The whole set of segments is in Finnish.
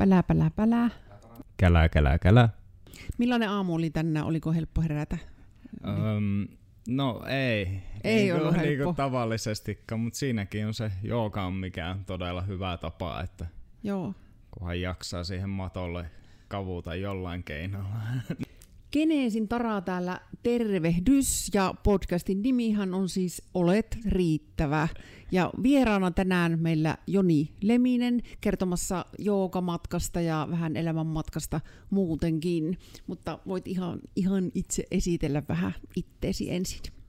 Pälä, pälä, pälä. Kälä, kälä, kälä. Millainen aamu oli tänään? Oliko helppo herätä? Öm, no ei. Ei niin ollut kuin, niin helppo. kuin tavallisestikaan, mutta siinäkin on se jooga on mikään todella hyvä tapa, että Joo. kunhan jaksaa siihen matolle kavuta jollain keinolla. Geneesin Tara täällä tervehdys ja podcastin nimihan on siis Olet riittävä. Ja vieraana tänään meillä Joni Leminen kertomassa joogamatkasta ja vähän elämänmatkasta muutenkin. Mutta voit ihan, ihan itse esitellä vähän itteesi ensin.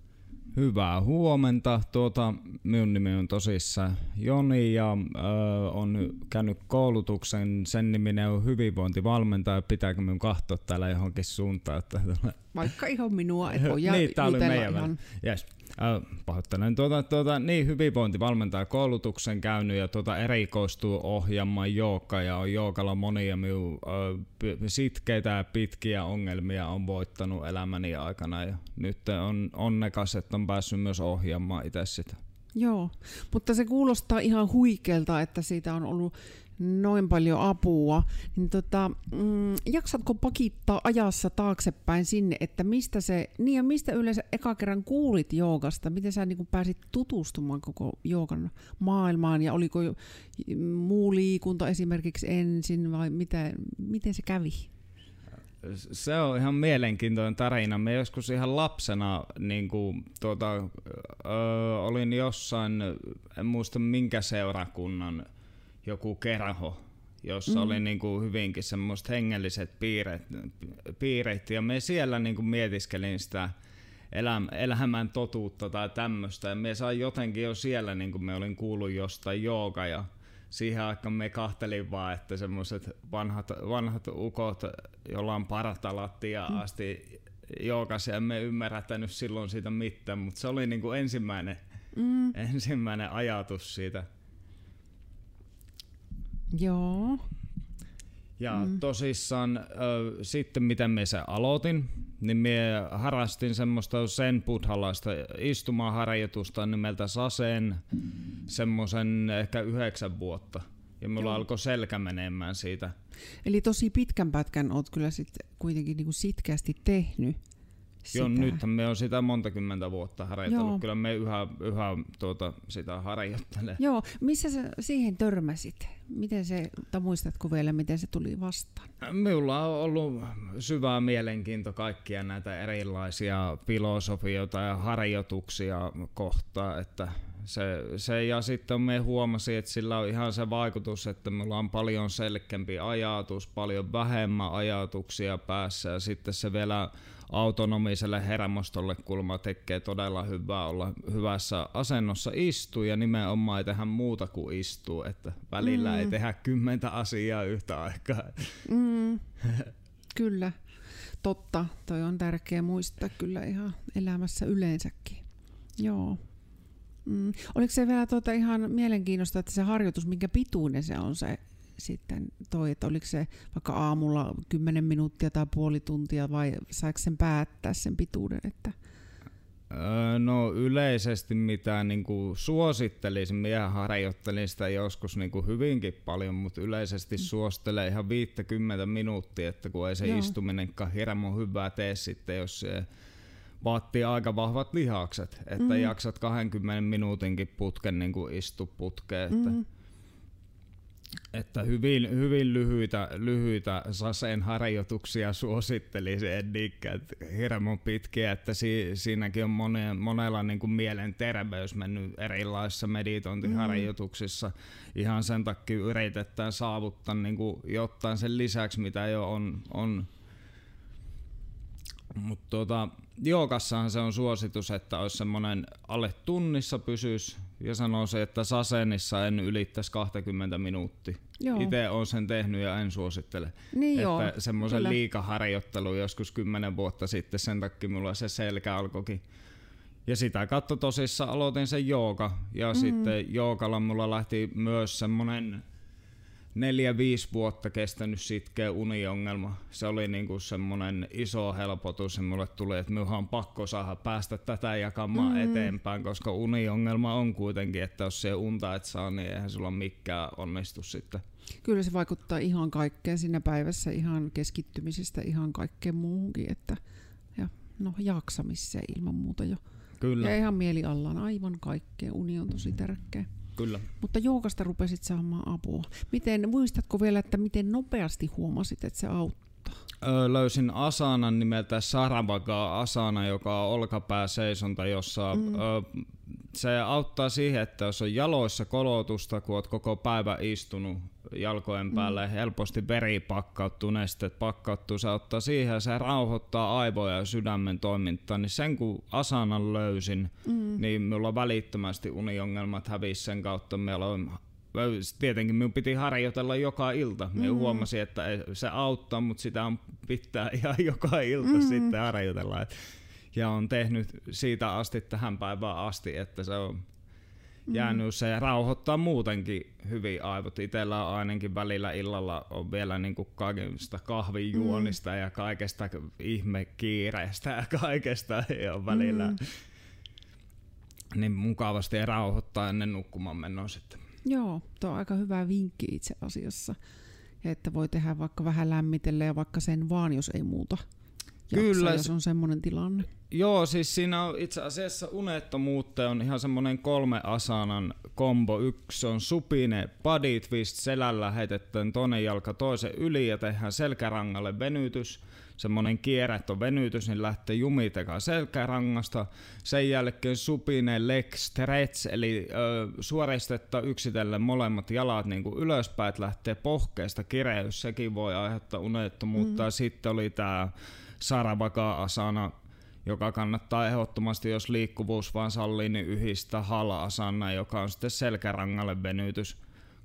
Hyvää huomenta. Tuota, minun nimi on tosissaan Joni ja ö, on käynyt koulutuksen. Sen niminen on hyvinvointivalmentaja. Pitääkö minun katsoa täällä johonkin suuntaan? Että Vaikka ihan minua, et voi niin, tää oli meidän ihan. Yes. Pahoittelen. Tuota, tuota, niin, hyvinvointivalmentaja koulutuksen käynyt ja tuota, erikoistuu ohjaamaan jooga ja on joogalla monia minun äh, sitkeitä ja pitkiä ongelmia on voittanut elämäni aikana ja nyt on onnekas, että on päässyt myös ohjaamaan itse sitä. Joo, mutta se kuulostaa ihan huikealta, että siitä on ollut noin paljon apua. Niin tota, mm, jaksatko pakittaa ajassa taaksepäin sinne, että mistä se, niin ja mistä yleensä eka kerran kuulit joogasta? Miten sä niin pääsit tutustumaan koko joogan maailmaan ja oliko muu liikunta esimerkiksi ensin vai mitä, miten se kävi? Se on ihan mielenkiintoinen tarina. Me joskus ihan lapsena niin kuin, tuota, ö, olin jossain, en muista minkä seurakunnan, joku kerho, jossa mm. oli niin kuin hyvinkin semmoiset hengelliset piirret, piirret. Ja me siellä niin kuin mietiskelin sitä eläm, elämän totuutta tai tämmöistä. Ja me sain jotenkin jo siellä, niin kuin me olin kuullut jostain jooga ja siihen aikaan me kahtelin vaan, että semmoiset vanhat, vanhat ukot, joilla on paratalattia mm. asti joogas ja emme ymmärrättänyt silloin siitä mitään, mutta se oli niin kuin ensimmäinen, mm. ensimmäinen ajatus siitä. Joo. Ja mm. tosissaan ö, sitten miten me se aloitin, niin me harrastin semmoista sen buddhalaista istumaharjoitusta nimeltä Sasen semmoisen ehkä yhdeksän vuotta. Ja mulla Joo. alkoi selkä menemään siitä. Eli tosi pitkän pätkän oot kyllä sit kuitenkin niin sitkeästi tehnyt sitä. Joo, nythän me on sitä monta kymmentä vuotta harjoitellut. Joo. Kyllä me yhä, yhä tuota, sitä harjoittelee. Joo, missä sä siihen törmäsit? Miten se, tai muistatko vielä, miten se tuli vastaan? Minulla on ollut syvää mielenkiinto kaikkia näitä erilaisia filosofioita ja harjoituksia kohtaan, että se, se ja sitten me huomasin, että sillä on ihan se vaikutus, että mulla on paljon selkeämpi ajatus, paljon vähemmän ajatuksia päässä ja sitten se vielä autonomiselle hermostolle kulma tekee todella hyvää olla hyvässä asennossa istua ja nimenomaan ei tehdä muuta kuin istua, että välillä mm. ei tehdä kymmentä asiaa yhtä aikaa. Mm, kyllä, totta. Toi on tärkeä muistaa kyllä ihan elämässä yleensäkin. Joo. Mm. Oliko se vielä tuota ihan mielenkiintoista, että se harjoitus, minkä pituinen se on se sitten toi, että oliko se vaikka aamulla 10 minuuttia tai puoli tuntia vai saiko sen päättää sen pituuden, että Öö, No yleisesti mitä niin kuin suosittelisin, minä harjoittelin sitä joskus niin kuin hyvinkin paljon, mutta yleisesti mm. suosittelen ihan 50 minuuttia, että kun ei se Joo. Istuminenkaan hirmu hyvää tee sitten, jos se vaatii aika vahvat lihakset, että Mm. jaksat 20 minuutinkin putken niin kuin istu putkeen, että, mm. Että hyvin, hyvin lyhyitä, lyhyitä saseen harjoituksia suosittelisin, en niinkään että hirmu pitkiä, että si, siinäkin on mone, monella niin kuin mielenterveys mennyt erilaisissa meditointiharjoituksissa. Mm. Ihan sen takia yritetään saavuttaa niin kuin jotain sen lisäksi, mitä jo on, on mutta tuota, jookassahan se on suositus, että olisi semmoinen alle tunnissa pysyisi ja sanoo se, että sasenissa en ylittäisi 20 minuuttia. Itse olen sen tehnyt ja en suosittele. Niin että joo, semmoisen kyllä. liikaharjoittelu joskus 10 vuotta sitten, sen takia mulla se selkä alkoikin. Ja sitä kautta tosissaan aloitin sen jooga. Ja mm. sitten joogalla mulla lähti myös semmonen neljä-viisi vuotta kestänyt sitkeä uniongelma. Se oli niinku semmoinen iso helpotus ja mulle tuli, että minun on pakko saada päästä tätä jakamaan mm. eteenpäin, koska uniongelma on kuitenkin, että jos se unta et saa, niin eihän sulla mikään onnistu sitten. Kyllä se vaikuttaa ihan kaikkeen siinä päivässä, ihan keskittymisestä, ihan kaikkeen muuhunkin, että ja no jaksamiseen ilman muuta jo. Kyllä. Ja ihan mieliallaan aivan kaikkea, uni on tosi tärkeä. Kyllä. Mutta joukasta rupesit saamaan apua. Miten, muistatko vielä, että miten nopeasti huomasit, että se Öö, löysin asanan nimeltä Saravaga Asana, joka on olkapääseisonta, jossa mm. öö, se auttaa siihen, että jos on jaloissa kolotusta, kun olet koko päivä istunut jalkojen mm. päälle, mm. helposti veri pakkauttuu, nesteet pakkauttuu, se auttaa siihen ja se rauhoittaa aivoja ja sydämen toimintaa, niin sen kun asanan löysin, mm. niin minulla välittömästi uniongelmat hävisi sen kautta. Meillä on tietenkin minun piti harjoitella joka ilta. Minä mm. huomasin, että se auttaa, mutta sitä on pitää ihan joka ilta mm. sitten harjoitella. Ja on tehnyt siitä asti tähän päivään asti, että se on mm. jäänyt se rauhoittaa muutenkin hyvin aivot. Itellä on ainakin välillä illalla on vielä niin kuin kaikista kahvijuonista mm. ja kaikesta ihmekiireestä ja kaikesta ja välillä mm. niin mukavasti rauhoittaa ennen nukkumaan menoa sitten. Joo, tuo on aika hyvä vinkki itse asiassa. Ja että voi tehdä vaikka vähän lämmitellä ja vaikka sen vaan, jos ei muuta Kyllä, jos on semmoinen tilanne. Joo, siis siinä on itse asiassa unettomuutta on ihan semmoinen kolme asanan kombo. Yksi on supine body twist, selällä heitetään toinen jalka toisen yli ja tehdään selkärangalle venytys. Semmoinen kierretty venytys, niin lähtee jumitekaan selkärangasta. Sen jälkeen supine leg stretch, eli ö, suoristetta yksitellen molemmat jalat niin kuin ylöspäin, että lähtee pohkeesta kireys. Sekin voi aiheuttaa unettomuutta. Mm. Sitten oli tämä Saravaka Asana, joka kannattaa ehdottomasti, jos liikkuvuus vaan sallii, niin yhdistä Hala-asana, joka on sitten selkärangalle venytys.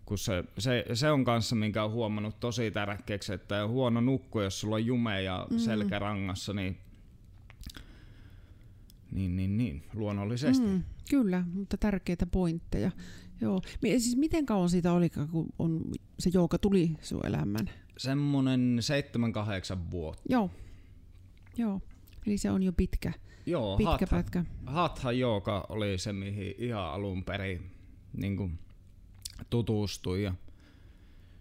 Kun se, se, se, on kanssa, minkä on huomannut tosi tärkeäksi, että on huono nukku, jos sulla on jumeja mm. selkärangassa, niin niin, niin, niin, luonnollisesti. Mm, kyllä, mutta tärkeitä pointteja. Joo. Siis miten kauan siitä oli, kun on, se jooga tuli sun elämään? Semmoinen 7-8 vuotta. Joo, Joo, eli se on jo pitkä, Joo, pitkä hatha, pätkä. Hatha Jooga oli se, mihin ihan alun perin niin kuin, tutustui. Ja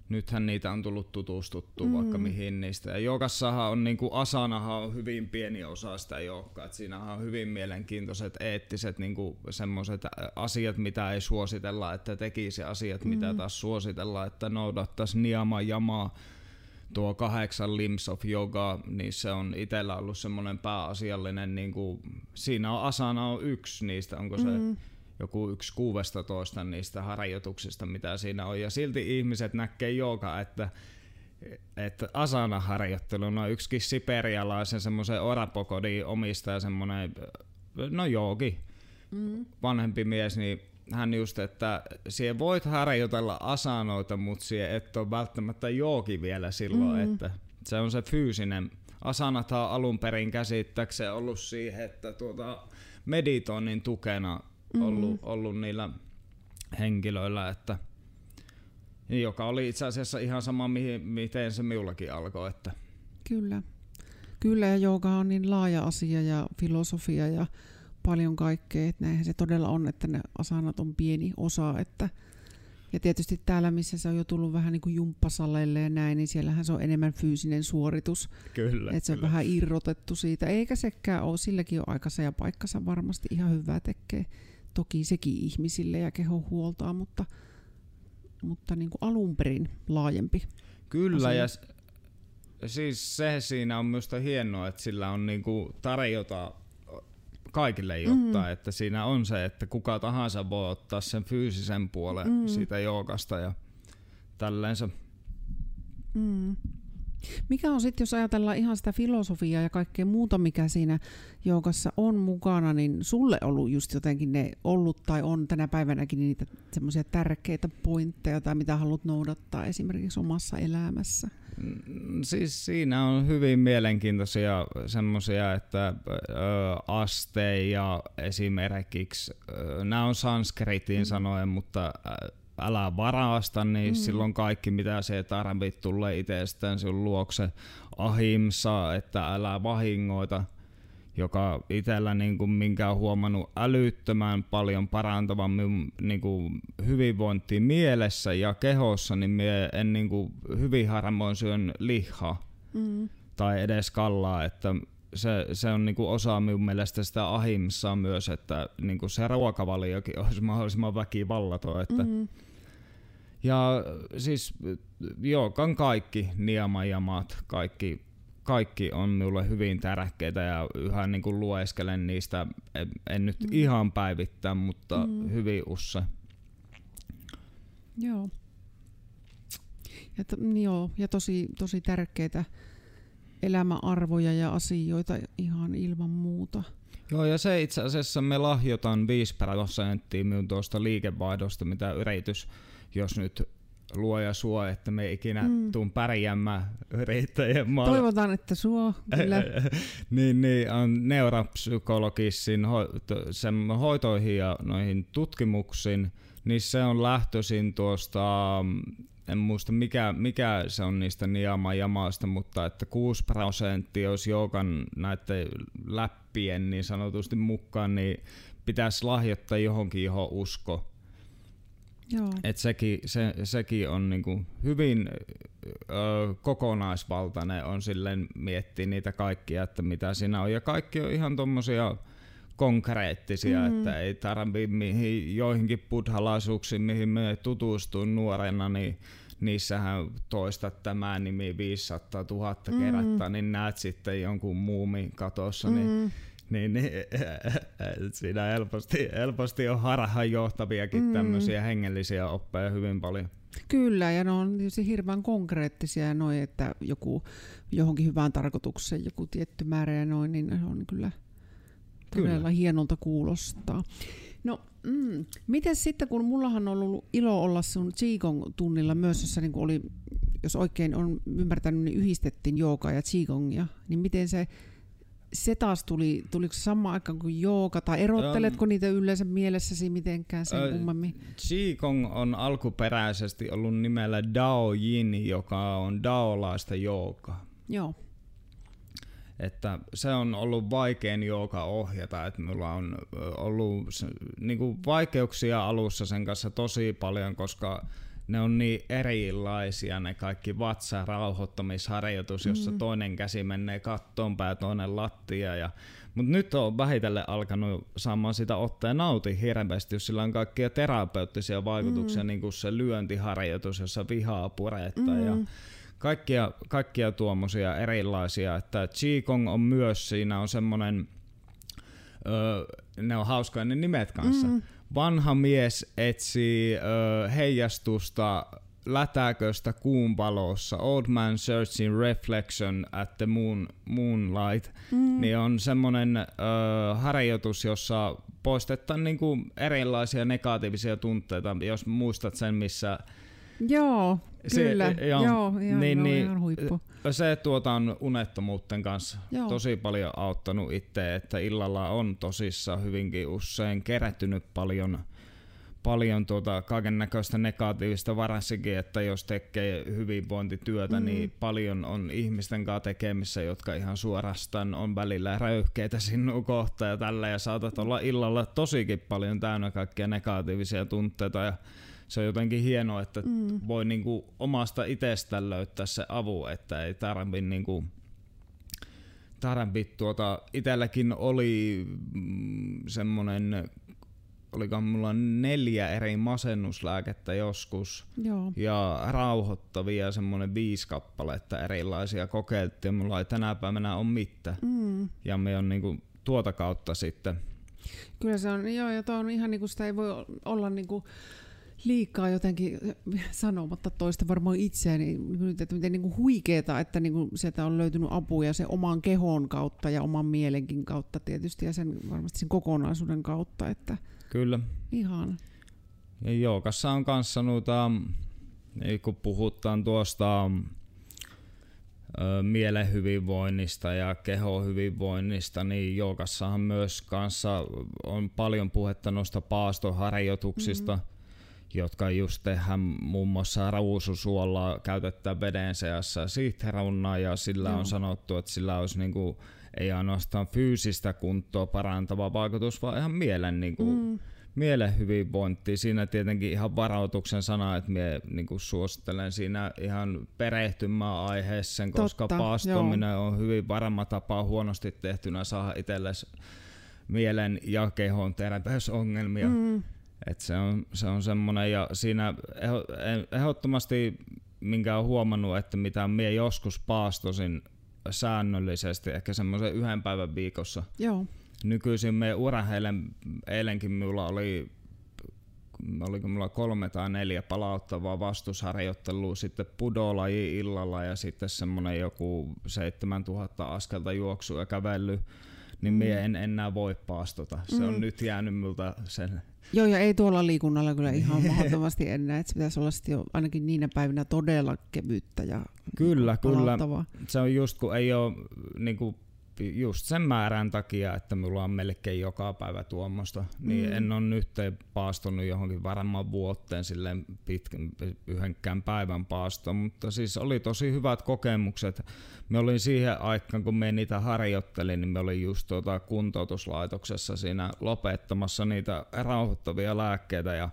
nythän niitä on tullut tutustuttua mm. vaikka mihin niistä. Ja joogassahan on, niin kuin asanahan on hyvin pieni osa sitä joukkaa. Siinähän on hyvin mielenkiintoiset eettiset niin semmoiset asiat, mitä ei suositella, että tekisi asiat, mm. mitä taas suositellaan, että noudattaisi niama jamaa tuo kahdeksan Limbs of Yoga, niin se on itsellä ollut semmoinen pääasiallinen, niin kuin, siinä on asana on yksi niistä, onko se mm. Joku yksi toista niistä harjoituksista, mitä siinä on. Ja silti ihmiset näkee joka, että että asana-harjoitteluna no yksikin siperialaisen semmoisen orapokodin omistaja semmoinen, no joogi, mm. vanhempi mies, niin hän just, että siihen voit harjoitella asanoita, mutta siihen et ole välttämättä jooki vielä silloin, mm. että se on se fyysinen. Asanat on alun perin käsittääkseen ollut siihen, että tuota meditoinnin tukena ollut, mm. ollut niillä henkilöillä, että joka oli itse asiassa ihan sama, mihin, miten se minullakin alkoi. Että. Kyllä. Kyllä, ja jooga on niin laaja asia ja filosofia ja paljon kaikkea, että näinhän se todella on, että ne asanat on pieni osa, että ja tietysti täällä, missä se on jo tullut vähän niin kuin jumppasaleille ja näin, niin siellähän se on enemmän fyysinen suoritus. Kyllä. Että se on kyllä. vähän irrotettu siitä. Eikä sekään ole, silläkin on aikansa ja paikkansa varmasti ihan hyvää tekee. Toki sekin ihmisille ja keho huoltaa, mutta, mutta niin kuin alun perin laajempi. Kyllä, asia. ja siis se siinä on minusta hienoa, että sillä on niin kuin tarjota kaikille jotain, mm. että siinä on se, että kuka tahansa voi ottaa sen fyysisen puolen mm. siitä joogasta ja tälleensä. Mm. Mikä on sitten, jos ajatellaan ihan sitä filosofiaa ja kaikkea muuta, mikä siinä joogassa on mukana, niin sulle ollut just jotenkin ne ollut tai on tänä päivänäkin niitä semmoisia tärkeitä pointteja tai mitä haluat noudattaa esimerkiksi omassa elämässä? Mm, siis siinä on hyvin mielenkiintoisia semmoisia, että ö, asteja esimerkiksi, ö, nämä on sanskritin mm. sanoen, mutta älä varasta, niin mm. silloin kaikki mitä se tarvit tulee itsestään sun luokse. Ahimsa, että älä vahingoita joka itsellä niin kuin, minkä on huomannut älyttömän paljon parantavan minun niin kuin, hyvinvointia mielessä ja kehossa, niin minä en niin kuin, hyvin harvoin syön lihaa mm. tai edes kallaa, että se, se on niinku osa minun mielestä sitä ahimsaa myös, että niinku se ruokavaliokin olisi mahdollisimman väkivallaton. Että mm-hmm. Ja siis kan kaikki niemajamat, kaikki kaikki on minulle hyvin tärkeitä ja yhä niin kuin lueskelen niistä, en, en nyt mm. ihan päivittää, mutta mm. hyvin usse. Joo. Ja, to, joo, ja tosi, tosi tärkeitä elämäarvoja ja asioita ihan ilman muuta. Joo, ja se itse asiassa me lahjotaan 5 prosenttia minun tuosta liikevaihdosta, mitä yritys, jos nyt luoja suo, että me ikinä mm. tuun pärjäämään yrittäjien maalla. Toivotaan, että suo, kyllä. niin, niin, on neuropsykologisin ho- sen hoitoihin ja noihin tutkimuksiin, niin se on lähtöisin tuosta, en muista mikä, mikä se on niistä niama jamaasta, mutta että 6 prosenttia olisi joukan näiden läppien niin sanotusti mukaan, niin pitäisi lahjoittaa johonkin, johon usko Joo. Et sekin, se, sekin on niinku hyvin ö, kokonaisvaltainen on silleen miettiä niitä kaikkia, että mitä siinä on. Ja kaikki on ihan tommosia konkreettisia, mm. että ei tarvi mihin, joihinkin buddhalaisuuksiin, mihin me tutustuin nuorena, niin niissähän toistat tämä nimi 500 000 mm. kertaa, niin näet sitten jonkun muumin katossa, mm. niin niin, niin siinä helposti, helposti on harhaanjohtaviakin mm. tämmöisiä hengellisiä oppeja hyvin paljon. Kyllä, ja ne on tietysti hirveän konkreettisia noin, että joku johonkin hyvään tarkoitukseen joku tietty määrä ja noin, niin ne on kyllä todella kyllä. hienolta kuulostaa. No, mm, miten sitten, kun mullahan on ollut ilo olla sun Qigong-tunnilla myös, jossa niin oli, jos oikein on ymmärtänyt, niin yhdistettiin joogaa ja Qigongia, niin miten se se taas tuli, tuliko se sama aikaan kuin jooga, tai erotteletko um, niitä yleensä mielessäsi mitenkään sen uh, kummemmin? Qigong on alkuperäisesti ollut nimellä Dao Yin, joka on daolaista joogaa. Joo. Että se on ollut vaikein jooga ohjata, että minulla on ollut niin kuin vaikeuksia alussa sen kanssa tosi paljon, koska ne on niin erilaisia ne kaikki vatsarauhoittamisharjoitus, jossa mm. toinen käsi menee kattoon pää, toinen lattia. Ja, mutta nyt on vähitellen alkanut saamaan sitä ottaa ja nauti hirveästi, jos sillä on kaikkia terapeuttisia vaikutuksia, mm. niin kuin se lyöntiharjoitus, jossa vihaa puretta mm. ja kaikkia, kaikkia tuommoisia erilaisia. Että Qigong on myös, siinä on semmoinen, öö, ne on hauskoja ne nimet kanssa. Mm vanha mies etsii ö, heijastusta lätäköstä kuun valossa, Old Man Searching Reflection at the moon, Moonlight, mm. niin on semmoinen ö, harjoitus, jossa poistetaan niinku erilaisia negatiivisia tunteita, jos muistat sen, missä Joo, kyllä. Se, joo, joo ihan, niin, niin, ihan huippu. Se tuota on unettomuuden kanssa joo. tosi paljon auttanut itse, että illalla on tosissaan hyvinkin usein kerättynyt paljon paljon tuota kaiken näköistä negatiivista varsinkin, että jos tekee hyvinvointityötä, mm. niin paljon on ihmisten kanssa tekemissä, jotka ihan suorastaan on välillä röyhkeitä sinun kohtaan ja tällä ja saatat olla illalla tosikin paljon täynnä kaikkia negatiivisia tunteita ja se on jotenkin hienoa, että mm. voi niinku omasta itsestään löytää se avu, että ei tarvi niinku tarvi tuota, itselläkin oli mm, semmonen olikohan mulla neljä eri masennuslääkettä joskus. Joo. Ja rauhoittavia semmoinen viisi kappaletta erilaisia kokeiltiin. Mulla ei tänä päivänä ole mitään. Mm. Ja me on niinku tuota kautta sitten. Kyllä se on, joo, ja on ihan niinku sitä ei voi olla niinku liikaa jotenkin sanomatta toista varmaan itseäni, että miten niin huikeeta, että niin kuin sieltä on löytynyt apuja sen oman kehon kautta ja oman mielenkin kautta tietysti ja sen varmasti sen kokonaisuuden kautta. Että Kyllä. Ihan. Ja joukassa on kanssa noita, kun puhutaan tuosta mielen hyvinvoinnista ja kehon hyvinvoinnista, niin joukassahan myös kanssa on paljon puhetta noista paastoharjoituksista, mm-hmm jotka just tehdään muun muassa ruususuolla käytetään veden seassa siitheraunaa ja sillä Joo. on sanottu, että sillä olisi niinku, ei ainoastaan fyysistä kuntoa parantava vaikutus, vaan ihan mielen niinku, mm mielen hyvinvointi. Siinä tietenkin ihan varautuksen sana, että minä niin suosittelen siinä ihan perehtymään aiheeseen, koska Totta, paastominen joo. on hyvin varma tapa huonosti tehtynä saada itsellesi mielen ja kehon terveysongelmia. Mm. Et se on, se on semmoinen, ja siinä ehdottomasti, minkä olen huomannut, että mitä minä joskus paastosin säännöllisesti, ehkä semmoisen yhden päivän viikossa, Joo nykyisin me urheilen, eilenkin minulla oli oliko mulla kolme tai neljä palauttavaa vastusharjoittelua, sitten pudolaji illalla ja sitten semmonen joku 7000 askelta juoksu ja kävely, niin mm. mie en enää voi paastota. Se mm. on nyt jäänyt multa sen Joo, ja ei tuolla liikunnalla kyllä ihan mahdottomasti enää, että se pitäisi olla sitten jo ainakin niinä päivinä todella kevyttä ja Kyllä, kyllä. Se on just kun ei ole niin kuin just sen määrän takia, että mulla on melkein joka päivä tuommoista, niin mm. en ole nyt paastunut johonkin varmaan vuoteen silleen pitkän, yhdenkään päivän paastoon, mutta siis oli tosi hyvät kokemukset. Me olin siihen aikaan, kun me niitä harjoittelin, niin me olin just tuota kuntoutuslaitoksessa siinä lopettamassa niitä rauhoittavia lääkkeitä ja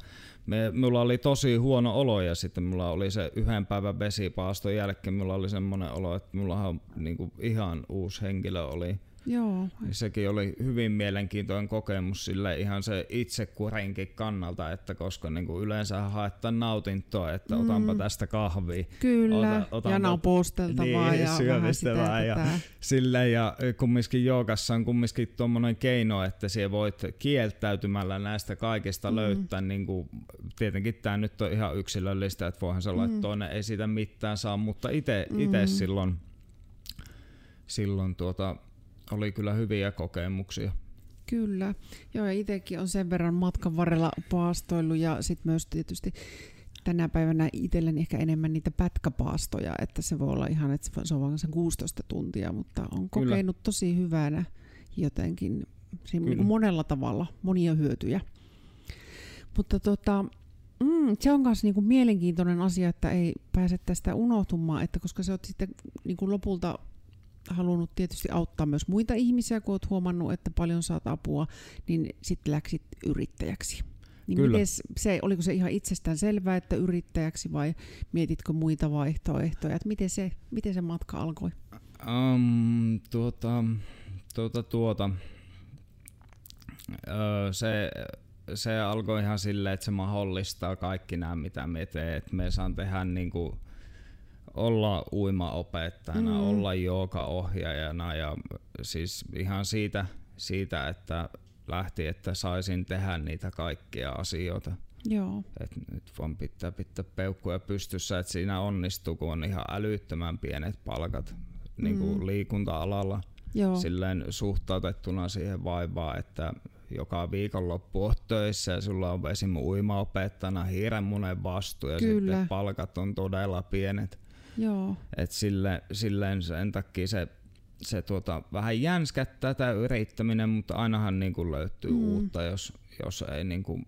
me, mulla oli tosi huono olo ja sitten mulla oli se yhden päivän vesipaaston jälkeen, mulla oli semmoinen olo, että mulla on niin ihan uusi henkilö oli Joo. Niin sekin oli hyvin mielenkiintoinen kokemus sille ihan se itsekurinkin kannalta, että koska niin kuin yleensä haetaan nautintoa, että mm. otanpa tästä kahvia. Kyllä, ota, otanpa, ja naposteltavaa niin, ja syömistävää ja sille ja kumminkin joogassa on kumminkin tuommoinen keino, että siellä voit kieltäytymällä näistä kaikista mm. löytää, niin kuin, tietenkin tämä nyt on ihan yksilöllistä, että voihan se olla, että mm. toinen ei siitä mitään saa, mutta itse mm. silloin silloin tuota, oli kyllä hyviä kokemuksia. Kyllä. Joo, ja itsekin on sen verran matkan varrella paastoillut ja sitten myös tietysti tänä päivänä itselleni ehkä enemmän niitä pätkäpaastoja, että se voi olla ihan, että se on vain sen 16 tuntia, mutta on kokenut Kyllä. tosi hyvänä jotenkin niin monella tavalla, monia hyötyjä. Mutta tota, mm, se on myös niinku mielenkiintoinen asia, että ei pääse tästä unohtumaan, että koska se on sitten niinku lopulta halunnut tietysti auttaa myös muita ihmisiä, kun olet huomannut, että paljon saat apua, niin sitten läksit yrittäjäksi. Niin Kyllä. Mites se, oliko se ihan itsestään selvää, että yrittäjäksi vai mietitkö muita vaihtoehtoja? Että miten, se, miten se matka alkoi? Um, tuota, tuota, tuota. Öö, se, se alkoi ihan silleen, että se mahdollistaa kaikki nämä, mitä me teemme. Me saan tehdä niin kuin, olla uimaopettajana, mm. olla ohjaajana ja siis ihan siitä, siitä, että lähti, että saisin tehdä niitä kaikkia asioita. Joo. Et nyt vaan pitää pitää peukkuja pystyssä, että siinä onnistuu, kun on ihan älyttömän pienet palkat niin kuin mm. liikunta-alalla. Joo. Silleen suhtautettuna siihen vaivaan, että joka viikonloppu oot töissä ja sulla on esimerkiksi uimaopettajana hiirenmunen vastuu ja Kyllä. sitten palkat on todella pienet. Joo. Et sille, silleen sen takia se, se tuota, vähän jänskättää tämä yrittäminen, mutta ainahan niin kuin löytyy mm. uutta, jos, jos ei niin kuin,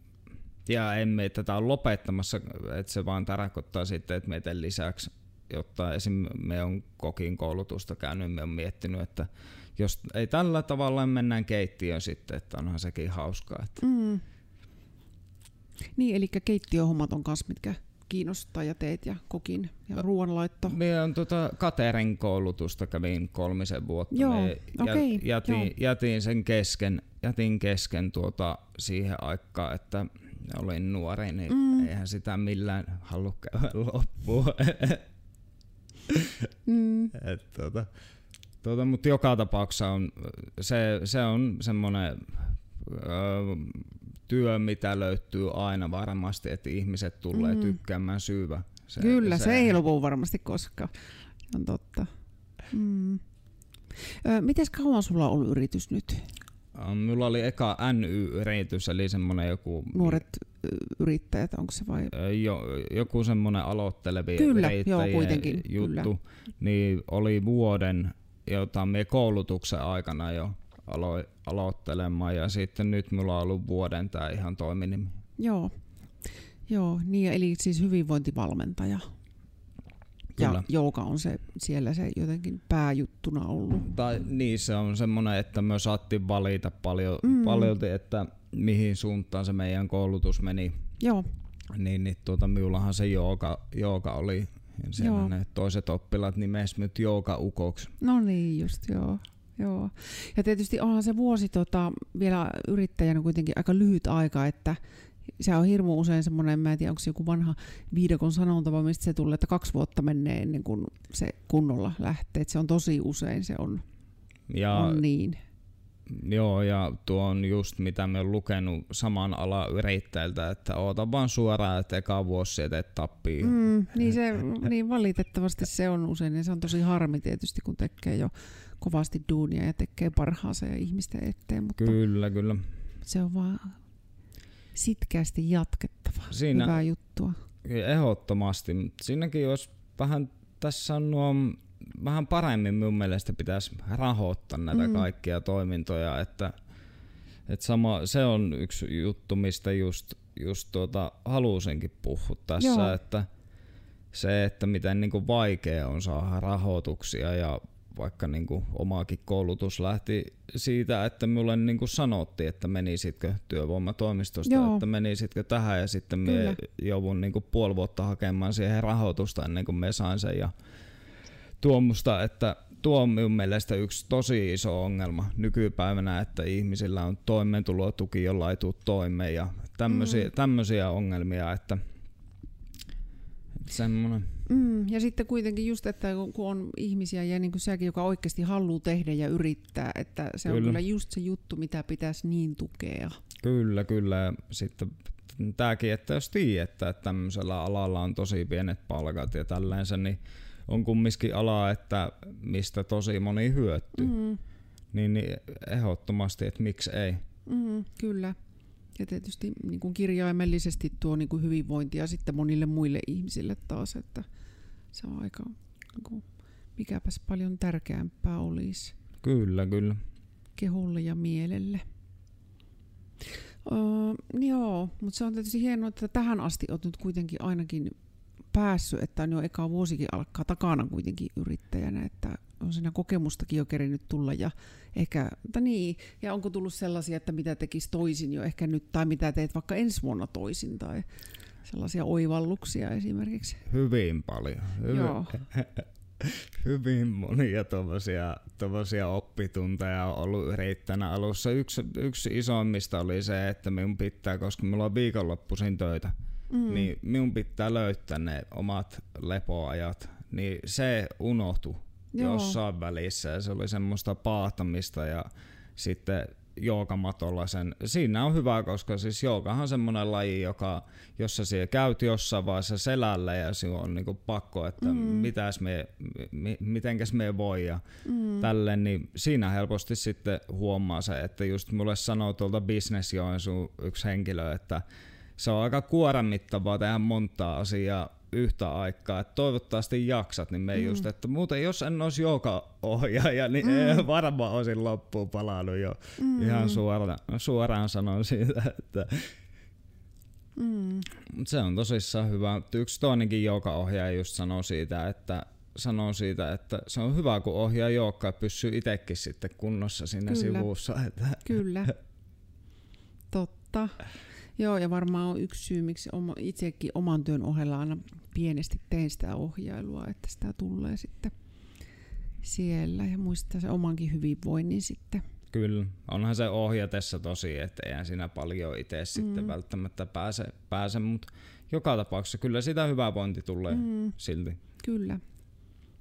ja emme tätä ole lopettamassa, että se vaan tarkoittaa sitten, että meidän lisäksi, jotta esim. me on kokin koulutusta käynyt, me on miettinyt, että jos ei tällä tavalla mennään keittiöön sitten, että onhan sekin hauskaa. Että. Mm. Niin, eli keittiöhommat on kanssa, mitkä kiinnostaa ja teet ja kokin ja ruoanlaitto? Minä on tuota Katerin koulutusta kävin kolmisen vuotta. Joo, okay, jätin, joo. jätin, sen kesken, jätin kesken tuota siihen aikaan, että olin nuori, niin mm. eihän sitä millään halua käydä loppuun. mm. Et, tuota, tuota, mutta joka tapauksessa on, se, se on semmoinen työ, mitä löytyy aina varmasti, että ihmiset tulee mm. tykkäämään syvä. Se, Kyllä, se, se ei lopu varmasti koskaan. On totta. Mm. Miten kauan sulla on ollut yritys nyt? Minulla oli eka NY-yritys, eli semmoinen joku... Nuoret yrittäjät, onko se vai? Jo, joku semmoinen aloittelevi kyllä, joo, kuitenkin, juttu. Kyllä. Niin oli vuoden, jota me koulutuksen aikana jo aloin aloittelemaan ja sitten nyt mulla on ollut vuoden tämä ihan toiminimi. Joo. Joo, niin eli siis hyvinvointivalmentaja. Kyllä. Ja jooga on se, siellä se jotenkin pääjuttuna ollut. Tai niin, se on semmoinen, että me saattiin valita paljon, Mm. mm. paljolti, että mihin suuntaan se meidän koulutus meni. Joo, Niin, niin tuota, minullahan se jooga, jooga oli. Ja siellä Joo. ne toiset oppilaat nimesi nyt jooga-ukoksi. no niin just joo. Joo. Ja tietysti onhan se vuosi tota, vielä yrittäjänä kuitenkin aika lyhyt aika, että se on hirmu usein semmoinen, mä en tiedä onko se joku vanha viidakon sanonta vai mistä se tulee, että kaksi vuotta menee ennen kuin se kunnolla lähtee. Et se on tosi usein, se on, Ja, on niin. Joo, ja tuo on just mitä me on lukenut saman alan yrittäjiltä, että oota vaan suoraan, että eka vuosi sieltä tappii. Mm, niin, se, niin valitettavasti se on usein, ja se on tosi harmi tietysti, kun tekee jo kovasti duunia ja tekee parhaansa ja ihmisten eteen, mutta Kyllä, kyllä. se on vaan sitkeästi jatkettava. Siinä- Hyvää juttua. Ehdottomasti. Siinäkin olisi vähän, tässä on nuo, vähän paremmin mun mielestä pitäisi rahoittaa näitä Mm. kaikkia toimintoja, että, että sama, se on yksi juttu, mistä just, just tuota, halusinkin puhua tässä, Joo. että se, että miten niinku vaikea on saada rahoituksia ja vaikka niinku omaakin koulutus lähti siitä, että mulle niinku sanottiin, että menisitkö työvoimatoimistosta, Joo. että menisitkö tähän ja sitten Kyllä. me joudun niinku puoli vuotta hakemaan siihen rahoitusta ennen kuin me sain sen ja tuomusta, että tuo on minun mielestä yksi tosi iso ongelma nykypäivänä, että ihmisillä on toimeentulotuki, jolla ei tule toimeen ja tämmöisiä, Mm. tämmöisiä ongelmia, että, että semmoinen. Mm, ja sitten kuitenkin just, että kun on ihmisiä ja niin kuin säkin, joka oikeasti haluaa tehdä ja yrittää, että se on Kyllä. kyllä just se juttu, mitä pitäisi niin tukea. Kyllä, kyllä. Ja sitten tämäkin, että jos tiedät, että tämmöisellä alalla on tosi pienet palkat ja tälleensä, niin on kumminkin ala, että mistä tosi moni hyötyy. Mm. Niin, niin ehdottomasti, että miksi ei. mm, kyllä. Ja tietysti niin kuin kirjaimellisesti tuo niin kuin hyvinvointia sitten monille muille ihmisille taas, että se on aika, niin kuin, mikäpäs paljon tärkeämpää olisi Kyllä, kyllä. keholle ja mielelle. Öö, joo, mutta se on tietysti hienoa, että tähän asti olet nyt kuitenkin ainakin päässyt, että on jo eka vuosikin alkaa takana kuitenkin yrittäjänä, että on siinä kokemustakin jo kerinyt tulla ja ehkä, tai niin, ja onko tullut sellaisia, että mitä tekisi toisin jo ehkä nyt, tai mitä teet vaikka ensi vuonna toisin, tai sellaisia oivalluksia esimerkiksi. Hyvin paljon. Hyvin, Joo. hyvin monia tommosia oppitunteja on ollut yrittäjänä alussa. Yksi, yksi isoimmista oli se, että minun pitää, koska minulla on viikonloppuisin töitä, Mm. niin minun pitää löytää ne omat lepoajat. Niin se unohtui Joo. jossain välissä ja se oli semmoista paahtamista ja sitten joogamatolla sen. Siinä on hyvä, koska siis joogahan on semmoinen laji, joka, jossa siellä käyt jossain vaiheessa selällä ja sinun on niinku pakko, että Mm. mitäs me, mi, mitenkäs me voi ja Mm. tälle, niin siinä helposti sitten huomaa se, että just mulle sanoo tuolta Business Joensuun yksi henkilö, että se on aika kuormittavaa tehdä montaa asiaa yhtä aikaa, että toivottavasti jaksat, niin me Mm. just, että muuten jos en olisi joka ohjaaja, niin Mm. varmaan olisin loppuun palannut jo Mm. ihan suoraan, suoraan sanon siitä, että Mm. Se on tosissaan hyvä. Yksi toinenkin ohjaaja just sanoo siitä, että sanoo siitä, että se on hyvä, kun ohjaa joukkaa pysyy itsekin sitten kunnossa siinä Kyllä. sivussa. Että Kyllä. Totta. Joo, ja varmaan on yksi syy, miksi oma, itsekin oman työn ohella aina pienesti teen sitä ohjailua, että sitä tulee sitten siellä ja muistaa se omankin hyvinvoinnin sitten. kyllä, onhan se ohjatessa tosi, että eihän siinä paljon itse mm. sitten välttämättä pääse, pääse mutta joka tapauksessa kyllä sitä hyvävointi tulee mm. Silti. kyllä.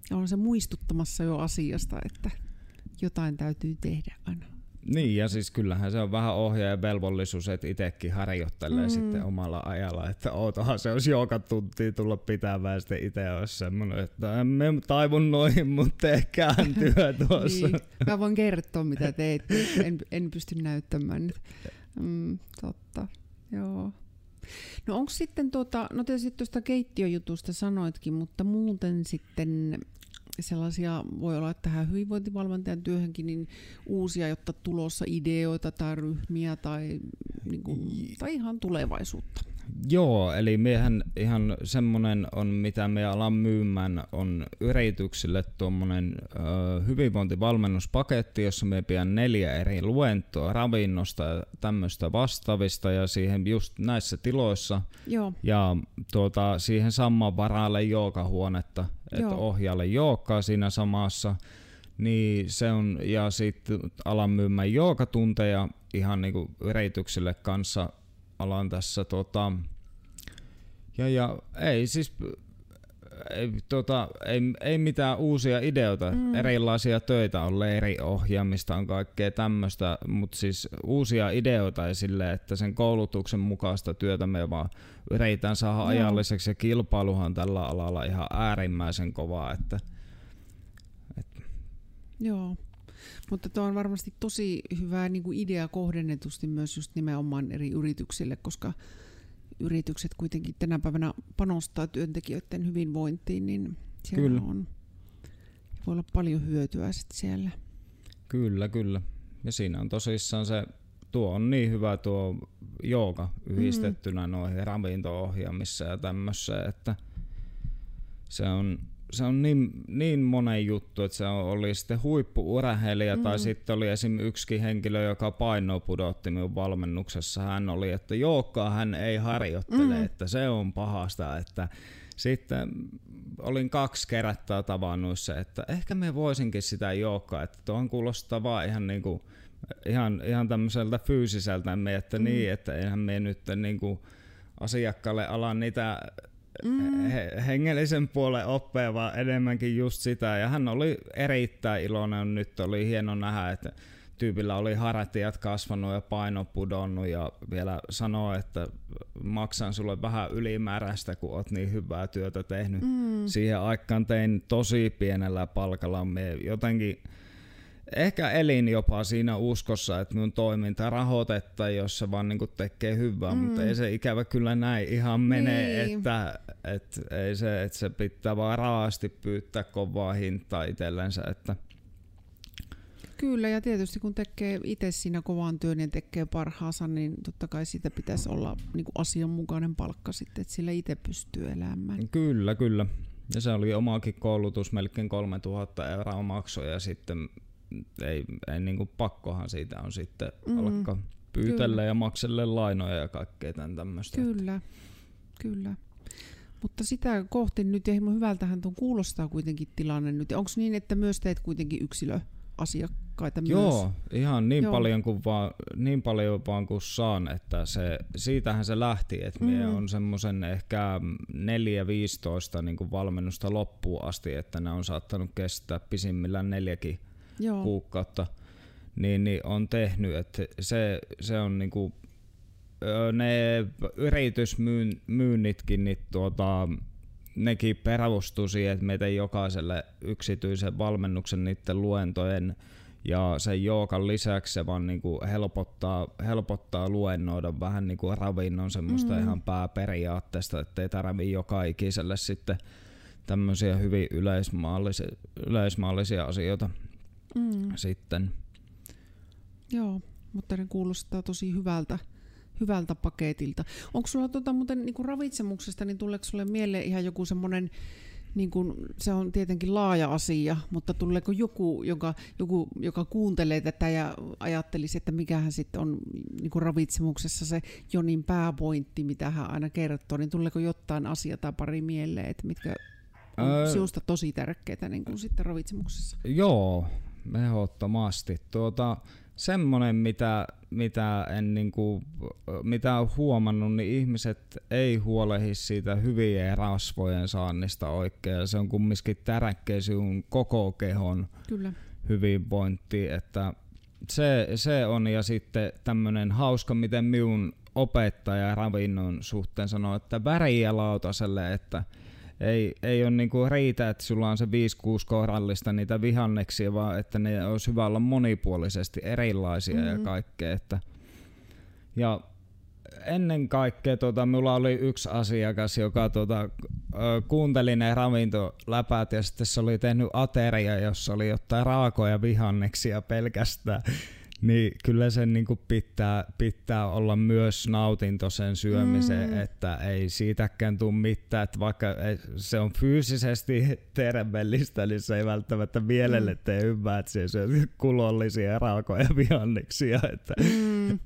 Ja on se muistuttamassa jo asiasta, että jotain täytyy tehdä aina. Niin, ja siis kyllähän se on vähän ohjaajan velvollisuus, että itsekin harjoittelee Mm. sitten omalla ajalla, että ootahan se olisi joka tuntia tulla pitämään, sitten itse olisi semmoinen, että en me taivun noihin, mutta tee kääntyä tuossa. Niin, mä voin kertoa, mitä teet. En, en pysty näyttämään nyt. Mm, totta, joo. No onko sitten tuota, no tietysti tuosta keittiöjutusta sanoitkin, mutta muuten sitten sellaisia, voi olla että tähän hyvinvointivalmentajan työhönkin, niin uusia, jotta tulossa ideoita tai ryhmiä tai, niin kuin, tai ihan tulevaisuutta. Joo, eli miehän ihan semmonen on, mitä me alan myymään, on yrityksille tuommoinen hyvinvointivalmennuspaketti, jossa me pidän neljä eri luentoa ravinnosta ja tämmöistä vastaavista ja siihen just näissä tiloissa. Joo. Ja tuota, siihen samaan varalle joogahuonetta, että ohjaalle jookkaa siinä samassa. Niin se on, ja sitten alan myymään joogatunteja ihan niinku yrityksille kanssa alan tässä tota, ja, ja ei siis ei, tota, ei, ei mitään uusia ideoita, mm. erilaisia töitä on leiriohjaamista, on kaikkea tämmöistä, mutta siis uusia ideoita ei sille, että sen koulutuksen mukaista työtä me vaan yritetään saada Joo. ajalliseksi ja kilpailuhan tällä alalla ihan äärimmäisen kovaa. Että, että. Joo, mutta tuo on varmasti tosi hyvä niin kuin idea kohdennetusti myös just nimenomaan eri yrityksille, koska yritykset kuitenkin tänä päivänä panostaa työntekijöiden hyvinvointiin, niin siellä kyllä. on voi olla paljon hyötyä sitten siellä. Kyllä, kyllä. Ja siinä on tosissaan se, tuo on niin hyvä tuo jooga yhdistettynä mm. noihin ravinto-ohjaamissa ja tämmössä, että se on se on niin, niin monen juttu, että se oli sitten huippuurheilija mm. tai sitten oli esim. yksi henkilö, joka paino pudotti minun valmennuksessa. Hän oli, että Jookkaa hän ei harjoittele, mm. että se on pahasta, että sitten olin kaksi kertaa tavannut se, että ehkä me voisinkin sitä joukkaa, että tuohon kuulostaa vaan ihan niinku, ihan, ihan tämmöiseltä fyysiseltä, että mm. niin, että eihän me nyt niinku asiakkaalle ala niitä mm. hengellisen puolen oppeja, vaan enemmänkin just sitä. Ja hän oli erittäin iloinen. Nyt oli hieno nähdä, että tyypillä oli haratiat kasvanut ja paino pudonnut ja vielä sanoi, että maksan sulle vähän ylimääräistä, kun oot niin hyvää työtä tehnyt. Mm. Siihen aikaan tein tosi pienellä palkalla. Me jotenkin ehkä elin jopa siinä uskossa, että mun toiminta rahoitetaan, jos se vaan niinku tekee hyvää, mm. mutta ei se ikävä kyllä näin ihan mene, niin. että et, ei se, että se pitää vaan raasti pyytää kovaa hintaa itsellensä. Että. Kyllä, ja tietysti kun tekee itse siinä kovan työn ja tekee parhaansa, niin totta kai siitä pitäisi olla niin kuin asianmukainen palkka sitten, että sillä itse pystyy elämään. Kyllä, kyllä. Ja se oli omakin koulutus, melkein 3000 euroa maksoi ja sitten ei, ei niin kuin pakkohan siitä on sitten mm, alkaa pyytellä kyllä. ja makselle lainoja ja kaikkea tämän tämmöistä. Kyllä, kyllä. Mutta sitä kohti nyt, ja hyvältähän tuon kuulostaa kuitenkin tilanne nyt. Onko niin, että myös teet kuitenkin yksilöasiakkaita Joo, myös? ihan niin, Joo. Paljon kuin vaan, niin paljon vaan kuin saan, että se, siitähän se lähti, että mm. on semmoisen ehkä 4-15 niin valmennusta loppuun asti, että ne on saattanut kestää pisimmillään neljäkin Joo. kuukautta, niin, niin on tehnyt, että se, se on niinku, ne yritysmyynnitkin, niin tuota, nekin perustuu siihen, että meitä jokaiselle yksityisen valmennuksen niiden luentojen ja sen jookan lisäksi se vaan niinku helpottaa, helpottaa luennoida vähän niinku ravinnon semmoista mm. ihan pääperiaatteesta, ettei tarvitse joka ikiselle sitten tämmöisiä hyvin yleismaallisia, yleismaallisia asioita mm. sitten. Joo, mutta ne kuulostaa tosi hyvältä, hyvältä paketilta. Onko sulla tuota, muuten niin kuin ravitsemuksesta, niin tuleeko sulle mieleen ihan joku semmoinen, niin kuin, se on tietenkin laaja asia, mutta tuleeko joku joka, joku, joka kuuntelee tätä ja ajattelisi, että mikähän sitten on niin kuin ravitsemuksessa se Jonin pääpointti, mitä hän aina kertoo, niin tuleeko jotain asiaa tai pari mieleen, että mitkä on öö, sinusta tosi tärkeitä niin kuin sitten ravitsemuksessa? Joo, Ehdottomasti. Tuota, semmoinen, mitä, mitä, en niinku, mitä on huomannut, niin ihmiset ei huolehi siitä hyvien rasvojen saannista oikein. Se on kumminkin tärkeä sinun koko kehon Kyllä. hyvinvointi. Että se, se on ja sitten tämmöinen hauska, miten minun opettaja ravinnon suhteen sanoo, että väriä lautaselle, että ei, ei ole niinku riitä, että sulla on se 5-6 kohdallista niitä vihanneksia, vaan että ne olisi hyvä olla monipuolisesti erilaisia mm-hmm. ja kaikkea. Että, ja ennen kaikkea tota, minulla oli yksi asiakas, joka tota, kuunteli ne ravintoläpät ja sitten se oli tehnyt ateria, jossa oli jotain raakoja vihanneksia pelkästään. Niin kyllä sen niin kuin pitää, pitää olla myös nautinto sen syömiseen, mm. että ei siitäkään tule mitään, että vaikka se on fyysisesti terveellistä, niin se ei välttämättä mielelle mm. tee hyvää, että se syö kulollisia raakoja vihanneksia. Että. Mm.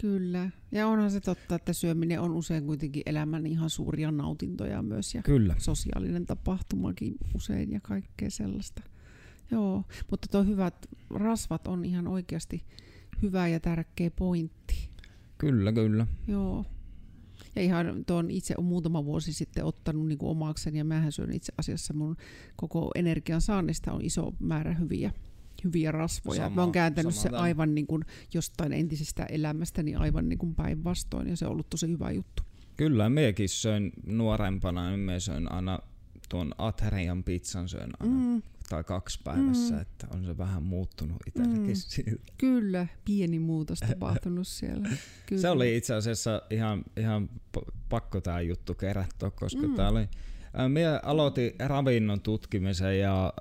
Kyllä. Ja onhan se totta, että syöminen on usein kuitenkin elämän ihan suuria nautintoja myös ja Kyllä. sosiaalinen tapahtumakin usein ja kaikkea sellaista. Joo, mutta tuo hyvät rasvat on ihan oikeasti hyvä ja tärkeä pointti. Kyllä, kyllä. Joo. Ja ihan tuon itse on muutama vuosi sitten ottanut niin omakseni ja mähän syön itse asiassa mun koko energian saannista on iso määrä hyviä hyviä rasvoja. Sama, Mä oon kääntänyt se aivan niin kuin jostain entisestä elämästä niin aivan niin kuin päinvastoin ja se on ollut tosi hyvä juttu. Kyllä, miekin söin nuorempana, niin me söin aina tuon Aterian pizzan söin aina mm. Tai kaksi päivässä, mm. että on se vähän muuttunut itsellekin mm. siitä. Kyllä, pieni muutos tapahtunut siellä. Kyllä. Se oli itse asiassa ihan, ihan pakko tämä juttu kerätä, koska mm. tämä oli Mie aloitin ravinnon tutkimisen ja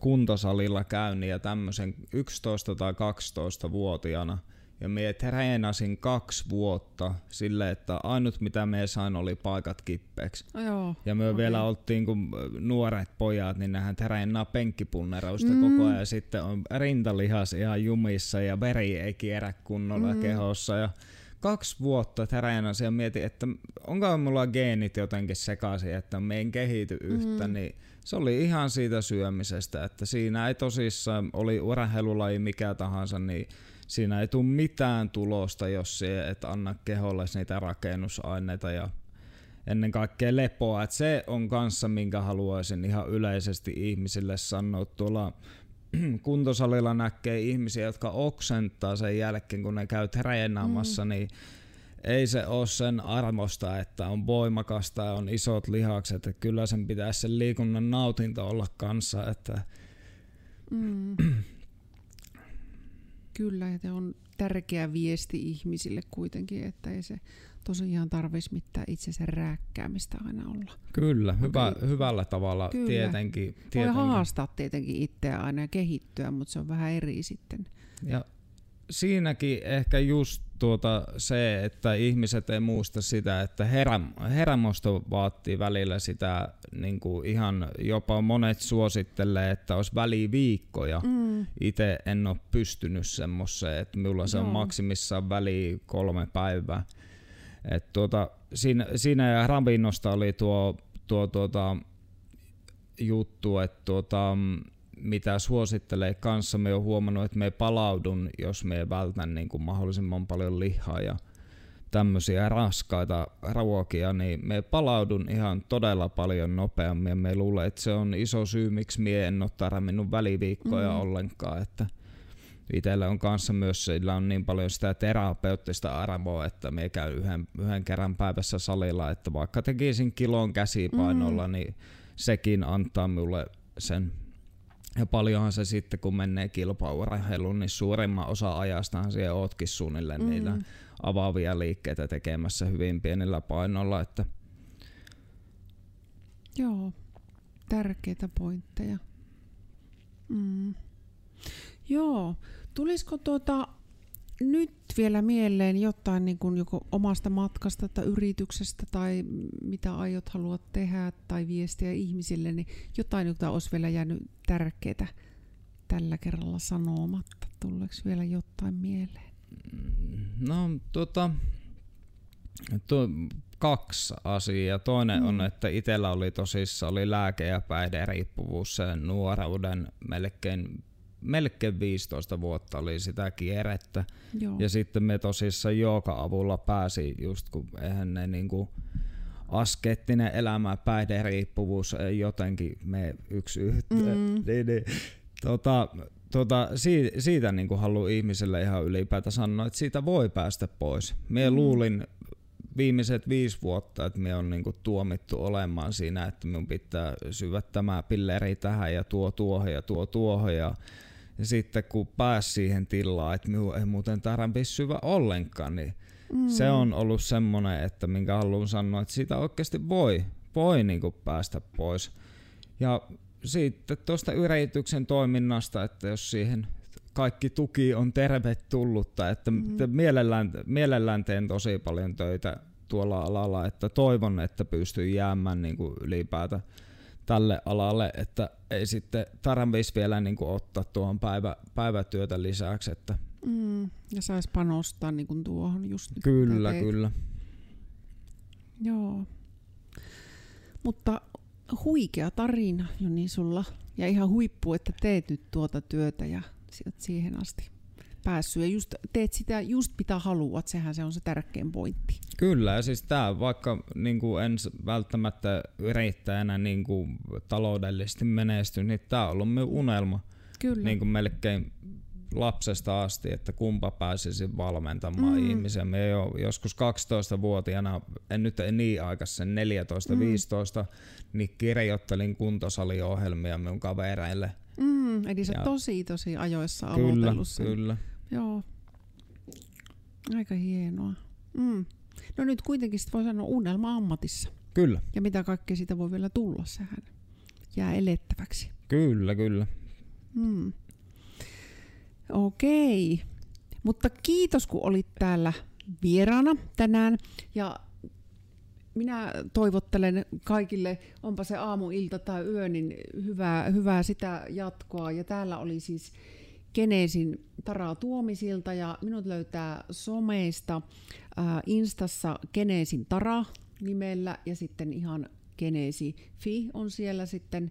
kuntosalilla käynnin ja tämmöisen 11 tai 12 vuotiaana. Ja mie treenasin kaksi vuotta sille, että ainut mitä me sain oli paikat kippeeksi. Oh, joo. Ja me okay. vielä oltiin kun nuoret pojat, niin nehän treenaa penkkipunnerusta mm. koko ajan. Ja sitten on rintalihas ihan jumissa ja veri ei kierrä kunnolla mm. kehossa. Ja kaksi vuotta treenasin ja mietin, että onko mulla geenit jotenkin sekaisin, että me en kehity yhtä, mm. niin se oli ihan siitä syömisestä, että siinä ei tosissaan, oli urheilulaji mikä tahansa, niin siinä ei tule mitään tulosta, jos se et anna keholle niitä rakennusaineita ja ennen kaikkea lepoa. Et se on kanssa, minkä haluaisin ihan yleisesti ihmisille sanoa tuolla kuntosalilla näkee ihmisiä, jotka oksentaa sen jälkeen, kun ne käy treenaamassa, mm. niin ei se ole sen armosta, että on voimakasta ja on isot lihakset. Että kyllä sen pitäisi sen liikunnan nautinto olla kanssa. Että mm. kyllä, että on tärkeä viesti ihmisille kuitenkin, että ei se tosiaan tarvitsisi mitään itsensä rääkkäämistä aina olla. Kyllä, hyvä, okay. hyvällä tavalla Kyllä. tietenkin, tietenkin. Voi haastaa tietenkin itseä aina ja kehittyä, mutta se on vähän eri sitten. Ja siinäkin ehkä just tuota se, että ihmiset ei muista sitä, että heräm, herämosto vaatii välillä sitä, niin kuin ihan jopa monet suosittelee, että olisi väliviikkoja. Mm. Itse en ole pystynyt semmoiseen, että minulla se on maksimissaan väli kolme päivää. Et tuota, siinä, siinä ja ravinnosta oli tuo, tuo tuota, juttu, että tuota, mitä suosittelee kanssa, me on huomannut, että me palaudun, jos me vältän niin kuin mahdollisimman paljon lihaa ja tämmöisiä raskaita ruokia, niin me palaudun ihan todella paljon nopeammin. Me luulen, että se on iso syy, miksi mie en ole tarvinnut väliviikkoja mm. ollenkaan. Että itsellä on kanssa myös, sillä on niin paljon sitä terapeuttista arvoa, että me käy yhden, yhden kerran päivässä salilla, että vaikka tekisin kilon käsipainolla, mm. niin sekin antaa mulle sen ja paljonhan se sitten, kun menee kilpaurheiluun, niin suurimman osa ajastahan siihen ootkin suunnilleen mm. niitä avaavia liikkeitä tekemässä hyvin pienellä painolla. Että Joo, tärkeitä pointteja. Mm. Joo, tulisiko tuota nyt vielä mieleen jotain niin kuin joko omasta matkasta tai yrityksestä tai mitä aiot haluat tehdä tai viestiä ihmisille, niin jotain, jota olisi vielä jäänyt tärkeää tällä kerralla sanomatta. Tuleeko vielä jotain mieleen? No, tota, tuo, kaksi asiaa. Toinen mm. on, että itsellä oli tosissaan oli lääke- ja päihderiippuvuus sen nuoruuden melkein melkein 15 vuotta oli sitä kierrettä. Joo. Ja sitten me tosissaan joka-avulla pääsi just kun eihän ne niinku askettinen elämä, päihderiippuvuus jotenkin me yksi yhteen. Mm. niin, niin, tota, tota, siitä, siitä niin haluan ihmiselle ihan ylipäätään sanoa, että siitä voi päästä pois. Mie mm. luulin viimeiset viisi vuotta, että me on niinku tuomittu olemaan siinä, että minun pitää syvä tämä pilleri tähän ja tuo tuohon ja tuo tuohon ja ja sitten kun pääsi siihen tilaan, että minun ei muuten tarvitse syvä ollenkaan, niin mm. se on ollut semmoinen, että minkä haluan sanoa, että siitä oikeasti voi, voi niin kuin päästä pois. Ja sitten tuosta yrityksen toiminnasta, että jos siihen kaikki tuki on tervetullutta, että mm. mielellään, mielellään teen tosi paljon töitä tuolla alalla, että toivon, että pystyy jäämään niin kuin ylipäätään tälle alalle, että ei sitten tarvitsisi vielä niin kuin ottaa tuohon päivä, päivätyötä lisäksi. Että mm, ja saisi panostaa niin kuin tuohon just nyt. Kyllä, kyllä. Joo. Mutta huikea tarina, Joni, sulla. Ja ihan huippu, että teet nyt tuota työtä ja siihen asti päässyt. Ja just, teet sitä just mitä haluat, sehän se on se tärkein pointti. Kyllä, ja siis tämä, vaikka niin kuin en välttämättä yrittäjänä niin kuin taloudellisesti menesty, niin tämä on ollut minun unelma. Kyllä. Niin kuin melkein lapsesta asti, että kumpa pääsisi valmentamaan mm. ihmisiä. Me jo joskus 12-vuotiaana, en nyt en niin aikaisen, 14-15, mm. niin kirjoittelin kuntosaliohjelmia minun kavereille. Mm, eli se ja tosi tosi ajoissa aloitellut Kyllä, kyllä. Joo. Aika hienoa. Mm. No nyt kuitenkin voi sanoa unelma ammatissa. Kyllä. Ja mitä kaikkea siitä voi vielä tulla, sehän jää elettäväksi. Kyllä, kyllä. Mm. Okei. Mutta kiitos, kun olit täällä vieraana tänään. Ja minä toivottelen kaikille, onpa se aamu, ilta tai yö, niin hyvää, hyvää sitä jatkoa. Ja täällä oli siis Geneesin Tara Tuomisilta ja minut löytää someista äh, Instassa Geneesin Tara nimellä ja sitten ihan Geneesi Fi on siellä sitten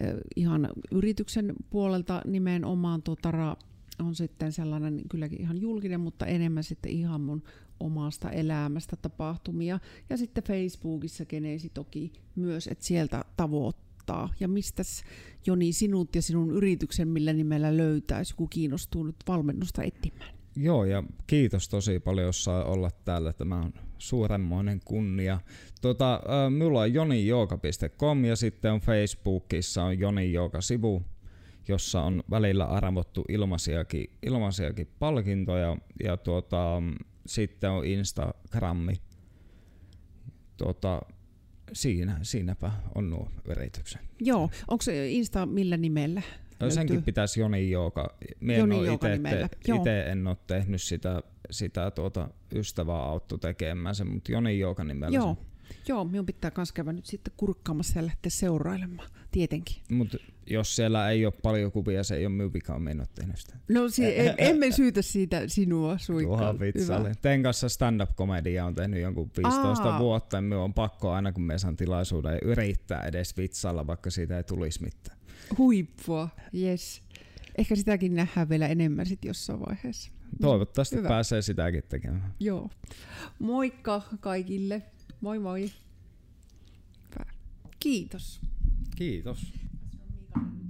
äh, ihan yrityksen puolelta nimenomaan tuo Tara on sitten sellainen kylläkin ihan julkinen, mutta enemmän sitten ihan mun omasta elämästä tapahtumia. Ja sitten Facebookissa Geneesi toki myös, että sieltä tavoittaa? Ja mistä Joni sinut ja sinun yrityksen, millä nimellä löytäisi, joku kiinnostuu nyt valmennusta etsimään? Joo, ja kiitos tosi paljon, jos saa olla täällä. Tämä on suuremmoinen kunnia. Tota, minulla on jonijooga.com ja sitten on Facebookissa on Joni sivu jossa on välillä arvottu ilmaisiakin, ilmaisiakin palkintoja. Ja tuota, sitten on Instagrammi. Tuota, siinä, siinäpä on nuo yritykset. Joo, onko se Insta millä nimellä? No, senkin pitäisi Joni Jooga. Joni Itse en ole tehnyt sitä, sitä tuota ystävää auttu tekemään sen, mutta Joni Jooga nimellä. Joo, Joo, minun pitää myös käydä nyt sitten kurkkaamassa ja lähteä seurailemaan, tietenkin. Mutta jos siellä ei ole paljon kuvia, se ei ole minun vika, tehnyt sitä. No si- emme syytä siitä sinua suinkaan. Tein kanssa stand-up-komedia on tehnyt jonkun 15 Aa. vuotta, ja minun on pakko aina kun me saan tilaisuuden yrittää edes vitsalla, vaikka siitä ei tulisi mitään. Huippua, yes. Ehkä sitäkin nähdään vielä enemmän sitten jossain vaiheessa. Toivottavasti Hyvä. pääsee sitäkin tekemään. Joo. Moikka kaikille. Moi moi. Kiitos. Kiitos. gone.